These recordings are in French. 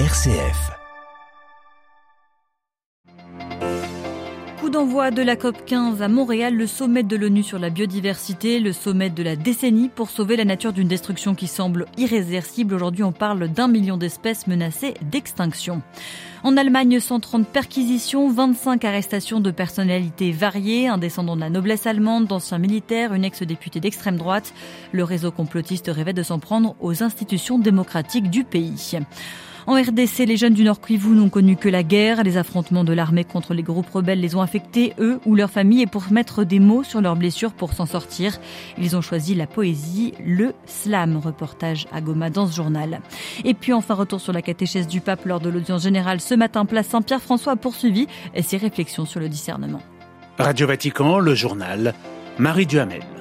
RCF. Coup d'envoi de la COP 15 à Montréal, le sommet de l'ONU sur la biodiversité, le sommet de la décennie pour sauver la nature d'une destruction qui semble irréversible. Aujourd'hui, on parle d'un million d'espèces menacées d'extinction. En Allemagne, 130 perquisitions, 25 arrestations de personnalités variées, un descendant de la noblesse allemande, d'anciens militaires, une ex-députée d'extrême droite. Le réseau complotiste rêvait de s'en prendre aux institutions démocratiques du pays. En RDC, les jeunes du Nord Kivu n'ont connu que la guerre. Les affrontements de l'armée contre les groupes rebelles les ont affectés, eux ou leurs familles, et pour mettre des mots sur leurs blessures pour s'en sortir, ils ont choisi la poésie, le slam. Reportage à Goma dans ce journal. Et puis enfin, retour sur la catéchèse du pape lors de l'audience générale ce matin, place Saint-Pierre. François a poursuivi ses réflexions sur le discernement. Radio Vatican, le journal, Marie Duhamel.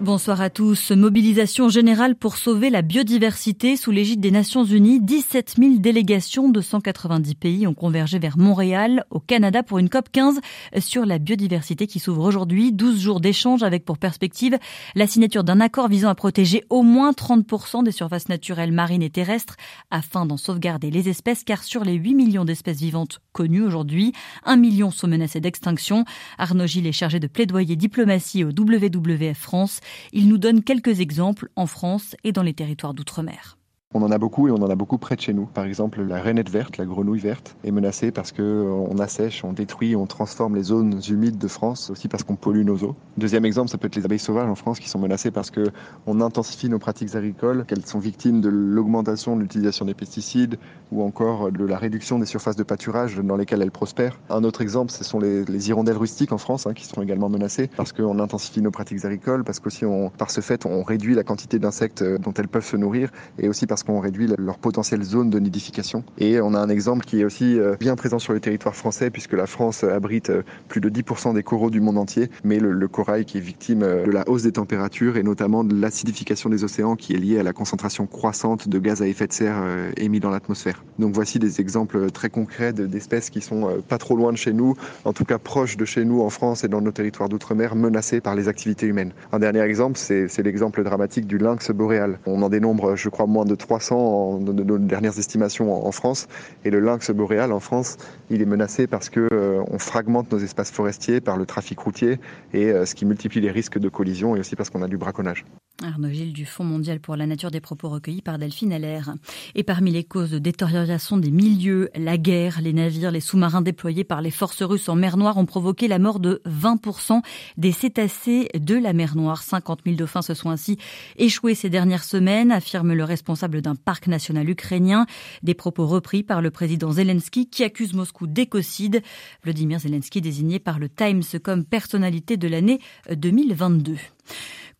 Bonsoir à tous. Mobilisation générale pour sauver la biodiversité sous l'égide des Nations Unies. 17 000 délégations de 190 pays ont convergé vers Montréal, au Canada, pour une COP 15 sur la biodiversité qui s'ouvre aujourd'hui. 12 jours d'échanges avec pour perspective la signature d'un accord visant à protéger au moins 30% des surfaces naturelles marines et terrestres afin d'en sauvegarder les espèces car sur les 8 millions d'espèces vivantes connues aujourd'hui, 1 million sont menacées d'extinction. Arnaud Gilles est chargé de plaidoyer diplomatie au WWF France. Il nous donne quelques exemples en France et dans les territoires d'outre-mer. On en a beaucoup et on en a beaucoup près de chez nous. Par exemple, la rainette verte, la grenouille verte, est menacée parce que euh, on assèche, on détruit, on transforme les zones humides de France, aussi parce qu'on pollue nos eaux. Deuxième exemple, ça peut être les abeilles sauvages en France qui sont menacées parce que on intensifie nos pratiques agricoles, qu'elles sont victimes de l'augmentation de l'utilisation des pesticides ou encore de la réduction des surfaces de pâturage dans lesquelles elles prospèrent. Un autre exemple, ce sont les, hirondelles rustiques en France hein, qui sont également menacées parce qu'on intensifie nos pratiques agricoles, parce qu'aussi par ce fait, on réduit la quantité d'insectes euh, dont elles peuvent se nourrir et aussi parce qu'on réduit leur potentielle zone de nidification. Et on a un exemple qui est aussi euh, bien présent sur le territoire français, puisque la France abrite euh, plus de 10% des coraux du monde entier, mais le, corail qui est victime euh, de la hausse des températures et notamment de l'acidification des océans qui est liée à la concentration croissante de gaz à effet de serre émis dans l'atmosphère. Donc voici des exemples très concrets d'espèces qui sont pas trop loin de chez nous, en tout cas proches de chez nous en France et dans nos territoires d'outre-mer, menacées par les activités humaines. Un dernier exemple, c'est l'exemple dramatique du lynx boréal. On en dénombre, je crois, moins de 300 de dernières estimations en France. Et le lynx boréal en France, il est menacé parce que euh, on fragmente nos espaces forestiers par le trafic routier et euh, ce qui multiplie les risques de collision et aussi parce qu'on a du braconnage. Arnaud Gilles du Fonds mondial pour la nature des propos recueillis par Delphine Allaire. Et parmi les causes de détérioration des milieux, la guerre, les navires, les sous-marins déployés par les forces russes en mer Noire ont provoqué la mort de 20% des cétacés de la mer Noire. 50 000 dauphins se sont ainsi échoués ces dernières semaines, affirme le responsable d'un parc national ukrainien. Des propos repris par le président Zelensky qui accuse Moscou d'écocide. Vladimir Zelensky désigné par le Times comme personnalité de l'année 2022.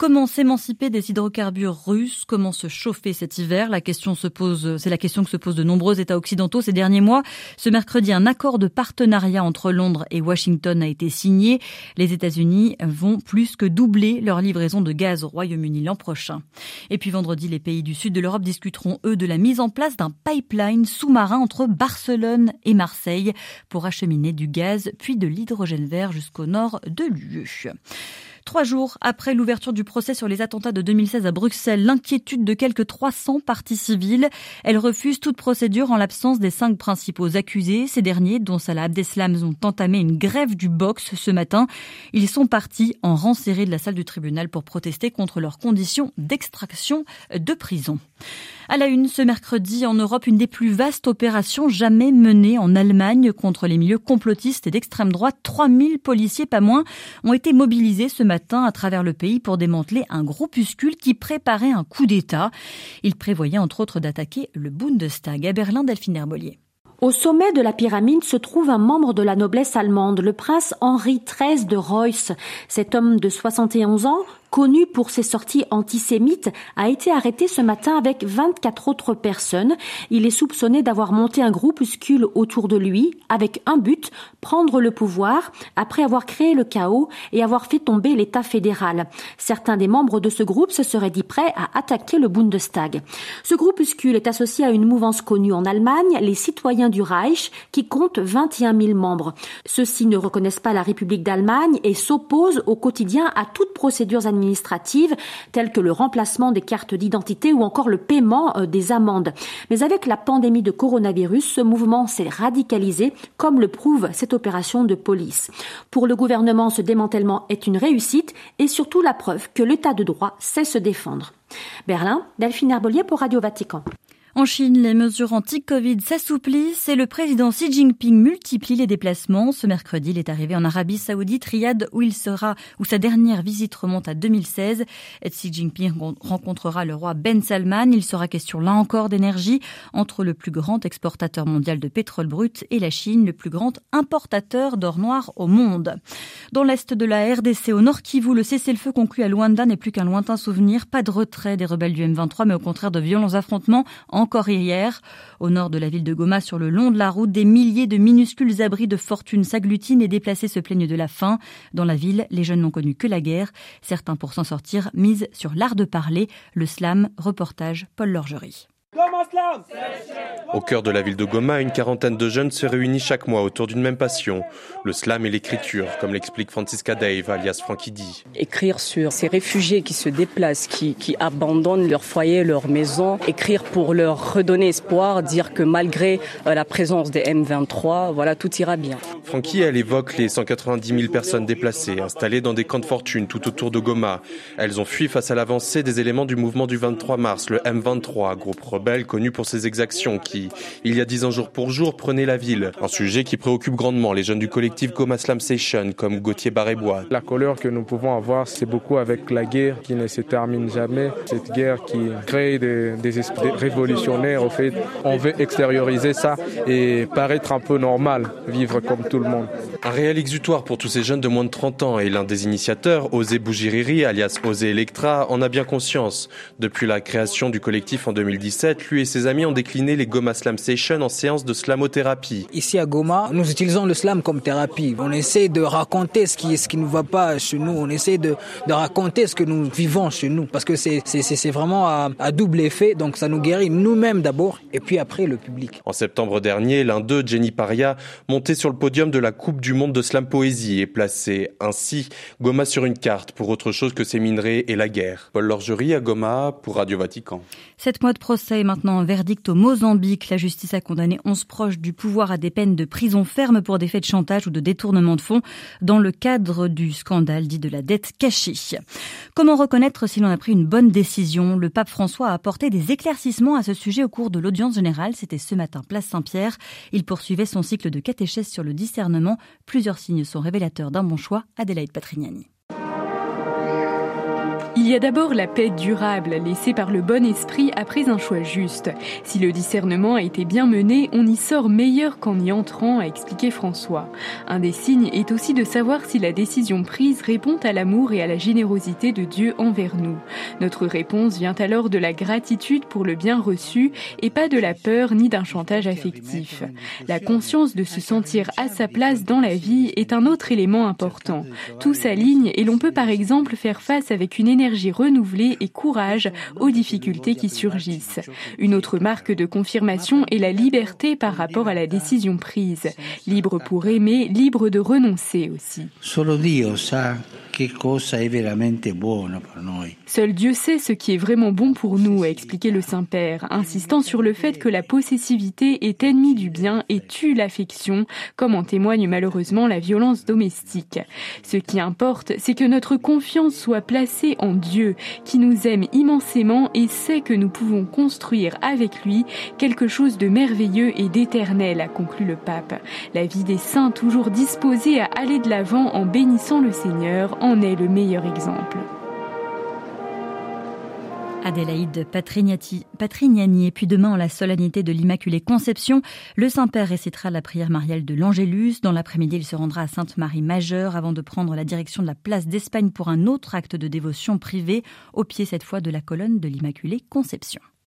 Comment s'émanciper des hydrocarbures russes Comment se chauffer cet hiver? La question se pose, c'est la question que se posent de nombreux États occidentaux ces derniers mois. Ce mercredi, un accord de partenariat entre Londres et Washington a été signé. Les États-Unis vont plus que doubler leur livraison de gaz au Royaume-Uni l'an prochain. Et puis vendredi, les pays du sud de l'Europe discuteront eux de la mise en place d'un pipeline sous-marin entre Barcelone et Marseille pour acheminer du gaz puis de l'hydrogène vert jusqu'au nord de l'UE. Trois jours après l'ouverture du procès sur les attentats de 2016 à Bruxelles, l'inquiétude de quelques 300 parties civiles. Elle refuse toute procédure en l'absence des cinq principaux accusés. Ces derniers, dont Salah Abdeslam, ont entamé une grève du box ce matin. Ils sont partis en rang serré de la salle du tribunal pour protester contre leurs conditions d'extraction de prison. À la une, ce mercredi, en Europe, une des plus vastes opérations jamais menées en Allemagne contre les milieux complotistes et d'extrême droite. 3000 policiers, pas moins, ont été mobilisés ce matin à travers le pays pour démanteler un groupuscule qui préparait un coup d'État. Il prévoyait entre autres d'attaquer le Bundestag à Berlin, Delphine Herbolier. Au sommet de la pyramide se trouve un membre de la noblesse allemande, le prince Henri XIII de Reuss. Cet homme de 71 ans, connu pour ses sorties antisémites, a été arrêté ce matin avec 24 autres personnes. Il est soupçonné d'avoir monté un groupuscule autour de lui avec un but, prendre le pouvoir après avoir créé le chaos et avoir fait tomber l'État fédéral. Certains des membres de ce groupe se seraient dit prêts à attaquer le Bundestag. Ce groupuscule est associé à une mouvance connue en Allemagne, les citoyens du Reich, qui compte 21 000 membres. Ceux-ci ne reconnaissent pas la République d'Allemagne et s'opposent au quotidien à toute procédure administrative administratives, telles que le remplacement des cartes d'identité ou encore le paiement euh, des amendes. Mais avec la pandémie de coronavirus, ce mouvement s'est radicalisé, comme le prouve cette opération de police. Pour le gouvernement, ce démantèlement est une réussite et surtout la preuve que l'état de droit sait se défendre. Berlin, Delphine Herbelier pour Radio Vatican. En Chine, les mesures anti-Covid s'assouplissent et le président Xi Jinping multiplie les déplacements. Ce mercredi, il est arrivé en Arabie Saoudite, Riyad, où il sera, où sa dernière visite remonte à 2016. Xi Jinping rencontrera le roi Ben Salman. Il sera question là encore d'énergie entre le plus grand exportateur mondial de pétrole brut et la Chine, le plus grand importateur d'or noir au monde. Dans l'est de la RDC, au nord Kivu, le cessez-le-feu conclu à Luanda n'est plus qu'un lointain souvenir. Pas de retrait des rebelles du M23, mais au contraire de violents affrontements encore hier. Au nord de la ville de Goma, sur le long de la route, des milliers de minuscules abris de fortune s'agglutinent et déplacés se plaignent de la faim. Dans la ville, les jeunes n'ont connu que la guerre. Certains, pour s'en sortir, misent sur l'art de parler. Le slam, reportage Paul Lorgerie. Au cœur de la ville de Goma, une quarantaine de jeunes se réunissent chaque mois autour d'une même passion, le slam et l'écriture, comme l'explique Francisca Dave, alias Frankie D. Écrire sur ces réfugiés qui se déplacent, qui, qui abandonnent leur foyer, leur maison, écrire pour leur redonner espoir, dire que malgré euh, la présence des M23, voilà, tout ira bien. Frankie, elle évoque les 190 000 personnes déplacées, installées dans des camps de fortune tout autour de Goma. Elles ont fui face à l'avancée des éléments du mouvement du 23 mars, le M23, groupe rebelle connu pour ses exactions qui, il y a dix ans jour pour jour, prenait la ville. Un sujet qui préoccupe grandement les jeunes du collectif Goma Slam Session, comme Gauthier Barébois. La colère que nous pouvons avoir, c'est beaucoup avec la guerre qui ne se termine jamais. Cette guerre qui crée des, des esprits révolutionnaires. Au fait, on veut extérioriser ça et paraître un peu normal, vivre comme tout le monde. Un réel exutoire pour tous ces jeunes de moins de 30 ans et l'un des initiateurs, Osé Bougiriri, alias Osé Electra, en a bien conscience. Depuis la création du collectif en 2017, lui et ses amis ont décliné les Goma Slam Session en séance de slamothérapie. Ici à Goma, nous utilisons le slam comme thérapie. On essaie de raconter ce qui, ce qui ne va pas chez nous. On essaie de, de raconter ce que nous vivons chez nous. Parce que c'est, c'est, c'est vraiment à, à double effet. Donc ça nous guérit nous-mêmes d'abord et puis après le public. En septembre dernier, l'un d'eux, Jenny Paria, montait sur le podium de la Coupe du Monde de Slam Poésie et plaçait ainsi Goma sur une carte pour autre chose que ses minerais et la guerre. Paul Lorgerie à Goma pour Radio Vatican. Sept mois de procès maintenant verdict au Mozambique. La justice a condamné 11 proches du pouvoir à des peines de prison ferme pour des faits de chantage ou de détournement de fonds dans le cadre du scandale dit de la dette cachée. Comment reconnaître si l'on a pris une bonne décision? Le pape François a apporté des éclaircissements à ce sujet au cours de l'audience générale. C'était ce matin, place Saint-Pierre. Il poursuivait son cycle de catéchèse sur le discernement. Plusieurs signes sont révélateurs d'un bon choix. Adélaïde Patrignani. Il y a d'abord la paix durable laissée par le bon esprit après un choix juste. Si le discernement a été bien mené, on y sort meilleur qu'en y entrant, a expliqué François. Un des signes est aussi de savoir si la décision prise répond à l'amour et à la générosité de Dieu envers nous. Notre réponse vient alors de la gratitude pour le bien reçu et pas de la peur ni d'un chantage affectif. La conscience de se sentir à sa place dans la vie est un autre élément important. Tout s'aligne et l'on peut par exemple faire face avec une énergie renouvelée et courage aux difficultés qui surgissent. Une autre marque de confirmation est la liberté par rapport à la décision prise. Libre pour aimer, libre de renoncer aussi. Seul Dieu sait ce qui est vraiment bon pour nous, a expliqué le Saint-Père, insistant sur le fait que la possessivité est ennemie du bien et tue l'affection, comme en témoigne malheureusement la violence domestique. Ce qui importe, c'est que notre confiance soit placée en Dieu, qui nous aime immensément et sait que nous pouvons construire avec lui quelque chose de merveilleux et d'éternel, a conclu le pape. La vie des saints toujours disposés à aller de l'avant en bénissant le Seigneur en est le meilleur exemple. Adélaïde Patrignani. Et puis demain, en la solennité de l'Immaculée Conception, le Saint-Père récitera la prière mariale de l'Angélus. Dans l'après-midi, il se rendra à Sainte-Marie Majeure avant de prendre la direction de la place d'Espagne pour un autre acte de dévotion privée, au pied cette fois de la colonne de l'Immaculée Conception.